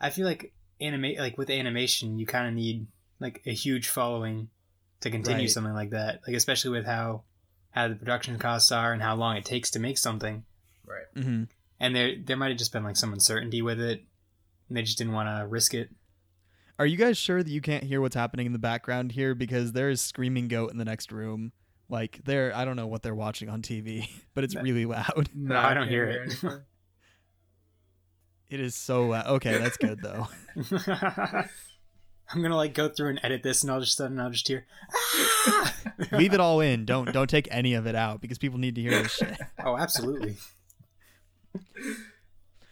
I feel like animate like with animation, you kind of need like a huge following to continue Right. something like that. Like especially with how how the production costs are and how long it takes to make something. Right. Mm-hmm. And there there might have just been like some uncertainty with it, and they just didn't want to risk it. Are you guys sure that you can't hear what's happening in the background here? Because there is screaming goat in the next room. Like they're I don't know what they're watching on TV, but it's really loud. No, I don't hear it. It is so loud. Okay, that's good though. I'm gonna like go through and edit this, and all of a sudden I'll just hear. "Ah!" Leave it all in. Don't don't take any of it out because people need to hear this shit. Oh, absolutely.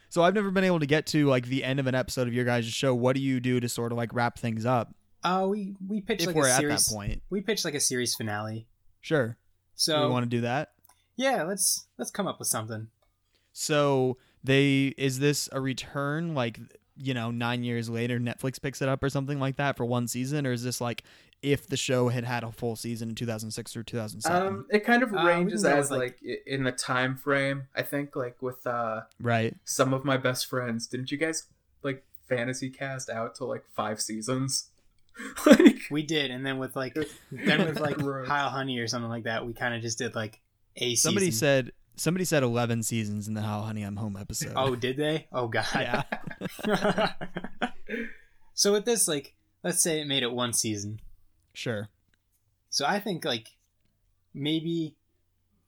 So I've never been able to get to like the end of an episode of your guys' show. What do you do to sort of like wrap things up? Uh, we we pitched If like we're a at series. that point. We pitched like a series finale. Sure. So do we want to do that? yeah, let's let's come up with something. So they is this a return like you know 9 years later Netflix picks it up or something like that for one season or is this like if the show had had a full season in 2006 or 2007? Um, it kind of Uh, ranges can go as like, like- in the time frame. I think like with uh right. some of my best friends. Didn't you guys like fantasy cast out to like five seasons? like We did, and then with like then with like Gross. Pile Honey or something like that, we kind of just did like a Somebody season. said somebody said 11 seasons in the How Honey I'm Home episode. Oh, did they? Oh God. yeah. so with this, like, let's say it made it one season. Sure. So I think like maybe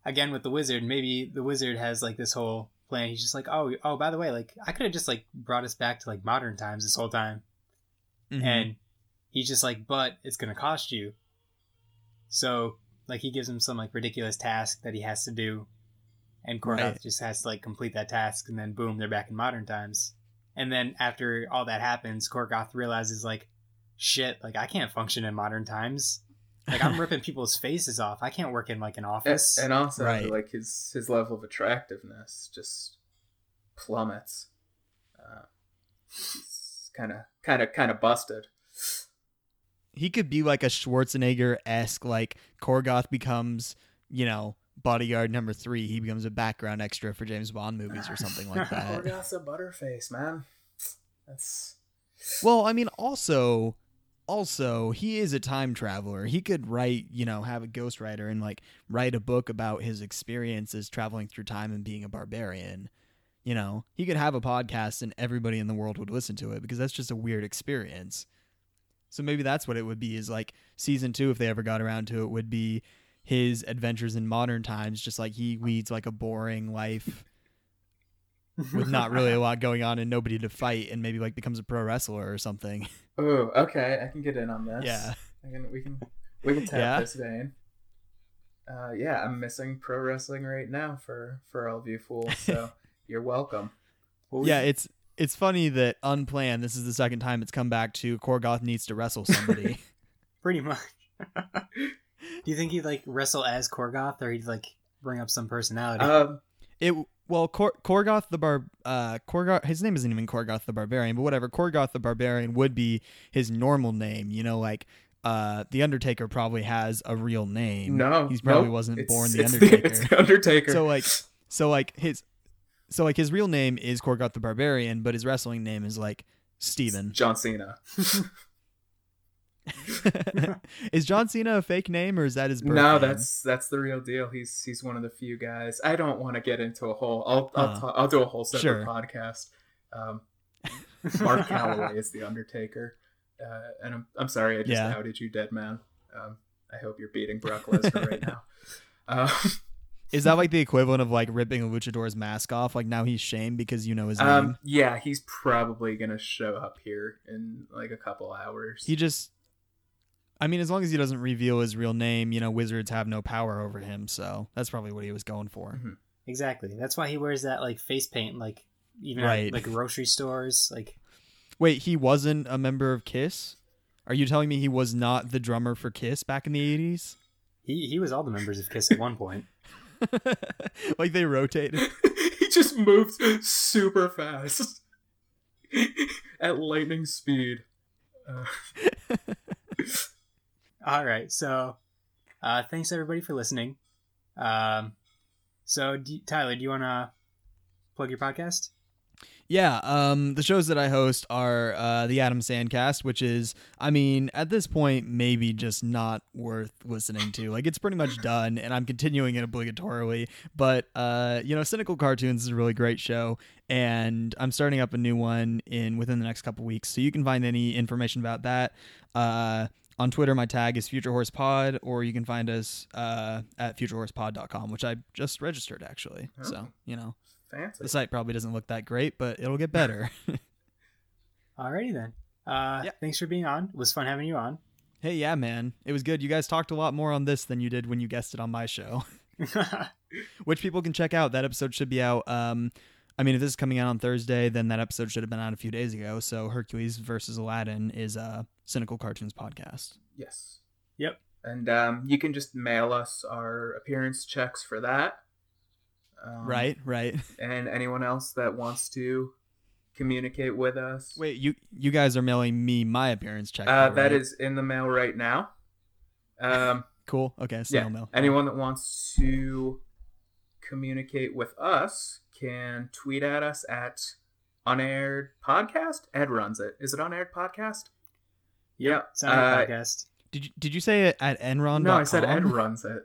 again with the wizard, maybe the wizard has like this whole plan. He's just like, oh, oh, by the way, like I could have just like brought us back to like modern times this whole time, Mhm. and he's just like, but it's gonna cost you. So like he gives him some like ridiculous task that he has to do, and Korgoth Right. just has to like complete that task, and then boom, they're back in modern times. And then after all that happens, Korgoth realizes like, shit, like I can't function in modern times. Like I'm ripping people's faces off. I can't work in like an office. and also Right. like his his level of attractiveness just plummets. Uh, kind of kind of kind of busted. He could be like a Schwarzenegger esque, like Korgoth becomes, you know, bodyguard number three. He becomes a background extra for James Bond movies or something like that. Korgoth's a butterface, man. That's well, I mean, also, also, he is a time traveler. He could write, you know, have a ghostwriter and like write a book about his experiences traveling through time and being a barbarian. You know, he could have a podcast and everybody in the world would listen to it because that's just a weird experience. So maybe that's what it would be is like season two, if they ever got around to it, would be his adventures in modern times, just like he leads like a boring life with not really a lot going on and nobody to fight and maybe like becomes a pro wrestler or something. oh okay. I can get in on this. Yeah. I can we can we can tap Yeah. this vein. Uh, yeah, I'm missing pro wrestling right now for for all of you fools. So you're welcome. Well, we- Yeah, it's it's funny that unplanned, this is the second time it's come back to Korgoth needs to wrestle somebody. pretty much. Do you think he'd like wrestle as Korgoth, or he'd like bring up some personality? Um, it well Kor- Korgoth the bar uh Korgoth his name isn't even Korgoth the barbarian, but whatever. Korgoth the barbarian would be his normal name, you know, like uh the Undertaker probably has a real name. no, He's probably nope. wasn't It's- born the it's Undertaker. it's the Undertaker. So like so like his so like his real name is Korgoth the barbarian, but his wrestling name is like Steven. John Cena. is John Cena a fake name or is that his birth No, name? that's that's the real deal. He's he's one of the few guys. I don't want to get into a whole. I'll I'll, Huh. ta- I'll do a whole separate Sure. podcast. Um, Mark Calaway is the Undertaker, uh, and I'm I'm sorry I just Yeah. outed you, dead man. Um, I hope you're beating Brock Lesnar right now. Um, Is that like the equivalent of like ripping a luchador's mask off? Like now he's shamed because you know his name. um, yeah, he's probably gonna show up here in like a couple hours. he just I mean, as long as he doesn't reveal his real name, you know, wizards have no power over him, so that's probably what he was going for. Mhm. exactly. That's why he wears that like face paint, like even Right. at like grocery stores. Like Wait, he wasn't a member of Kiss? Are you telling me he was not the drummer for Kiss back in the 80s? he he was all the members of Kiss at one point. like they rotated. he just moved super fast at lightning speed. Uh, All right, so uh, thanks everybody for listening. Um, so do, Tyler, do you want to plug your podcast? Yeah, um, the shows that I host are uh, the Adam Sandcast, which is, I mean, at this point, maybe just not worth listening to. Like, it's pretty much done, and I'm continuing it obligatorily. But, uh, you know, Cynical Cartoons is a really great show, and I'm starting up a new one in within the next couple weeks. So you can find any information about that. Uh, on Twitter, my tag is Future Horse Pod, or you can find us uh, at futurehorsepod.com, which I just registered actually. Oh. So, you know, Fancy. the site probably doesn't look that great, but it'll get better. Alrighty then. Uh, Yeah. Thanks for being on. It was fun having you on. hey, yeah, man. It was good. You guys talked a lot more on this than you did when you guessed it on my show, which people can check out. That episode should be out. Um, I mean, if this is coming out on Thursday, then that episode should have been out a few days ago. So Hercules versus Aladdin is a Cynical Cartoons podcast. Yes. yep. And um, you can just mail us our appearance checks for that. Um, right, right. And anyone else that wants to communicate with us. Wait, you you guys are mailing me my appearance check. Uh, though, right? is in the mail right now. Um, cool. Okay, yeah. mail. Anyone that wants to communicate with us can tweet at us at unaired podcast. Ed runs it. Is it unaired podcast? Yeah. It's on uh, podcast. Did you did you say it at Enron? No, I said Ed runs it.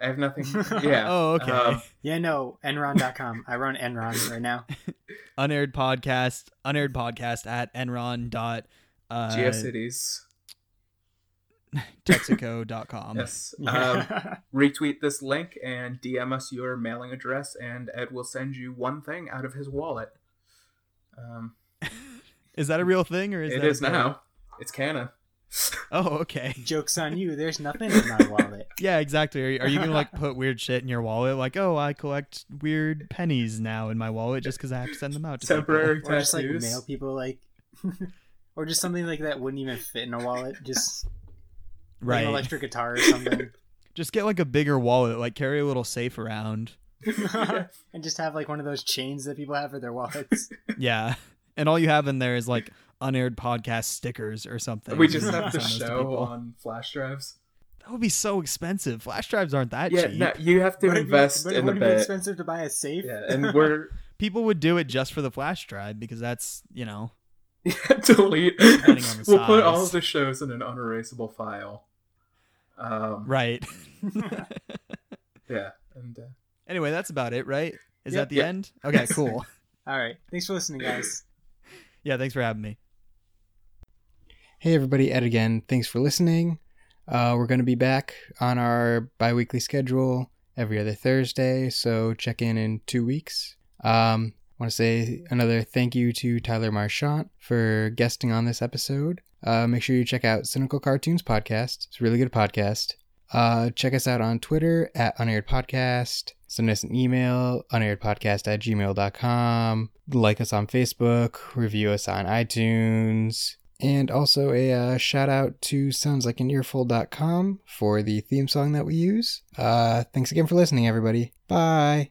I have nothing. Yeah. oh, okay. Um, Yeah, no, Enron.com. I run Enron right now. unaired podcast. Unaired podcast at Enron dot uh, GeoCities. Texaco.com. Yes. Um, retweet this link and DM us your mailing address, and Ed will send you one thing out of his wallet. Um, Is that a real thing or is it that a is joke? now. It's canon. Oh, okay. Joke's on you. There's nothing in my wallet. Yeah, exactly. Are you, are you gonna like put weird shit in your wallet? Like, oh, I collect weird pennies now in my wallet just because I have to send them out. To people? Temporary Or just like mail people like, or just something like that wouldn't even fit in a wallet. Just like right? an electric guitar or something, just get like a bigger wallet. Like carry a little safe around. and just have like one of those chains that people have for their wallets. Yeah, and all you have in there is like unaired podcast stickers or something. we just have the send those to show people. on flash drives. That would be so expensive. Flash drives aren't that Yeah, cheap. no, you have to Would it be- invest would it- in the would it be expensive to buy a safe? Yeah, and we're People would do it just for the flash drive because that's you know delete. Depending on the we'll put all of the shows in an unerasable file. Um, right. Yeah, and uh, anyway, that's about it, right? Is Yep. that the Yep. end? Okay, cool. All right. Thanks for listening, guys. yeah, thanks for having me. Hey everybody, Ed again. Thanks for listening. Uh, we're going to be back on our bi weekly schedule every other Thursday, so check in in two weeks. Um, I want to say another thank you to Tyler Marchant for guesting on this episode. Uh, make sure you check out Cynical Cartoons Podcast. It's a really good podcast. Uh, check us out on Twitter at Unaired Podcast. Send us an email, unairedpodcast at gmail.com. Like us on Facebook. Review us on iTunes. And also a uh, shout out to soundslikeanearful.com for the theme song that we use. Uh, thanks again for listening, everybody. Bye.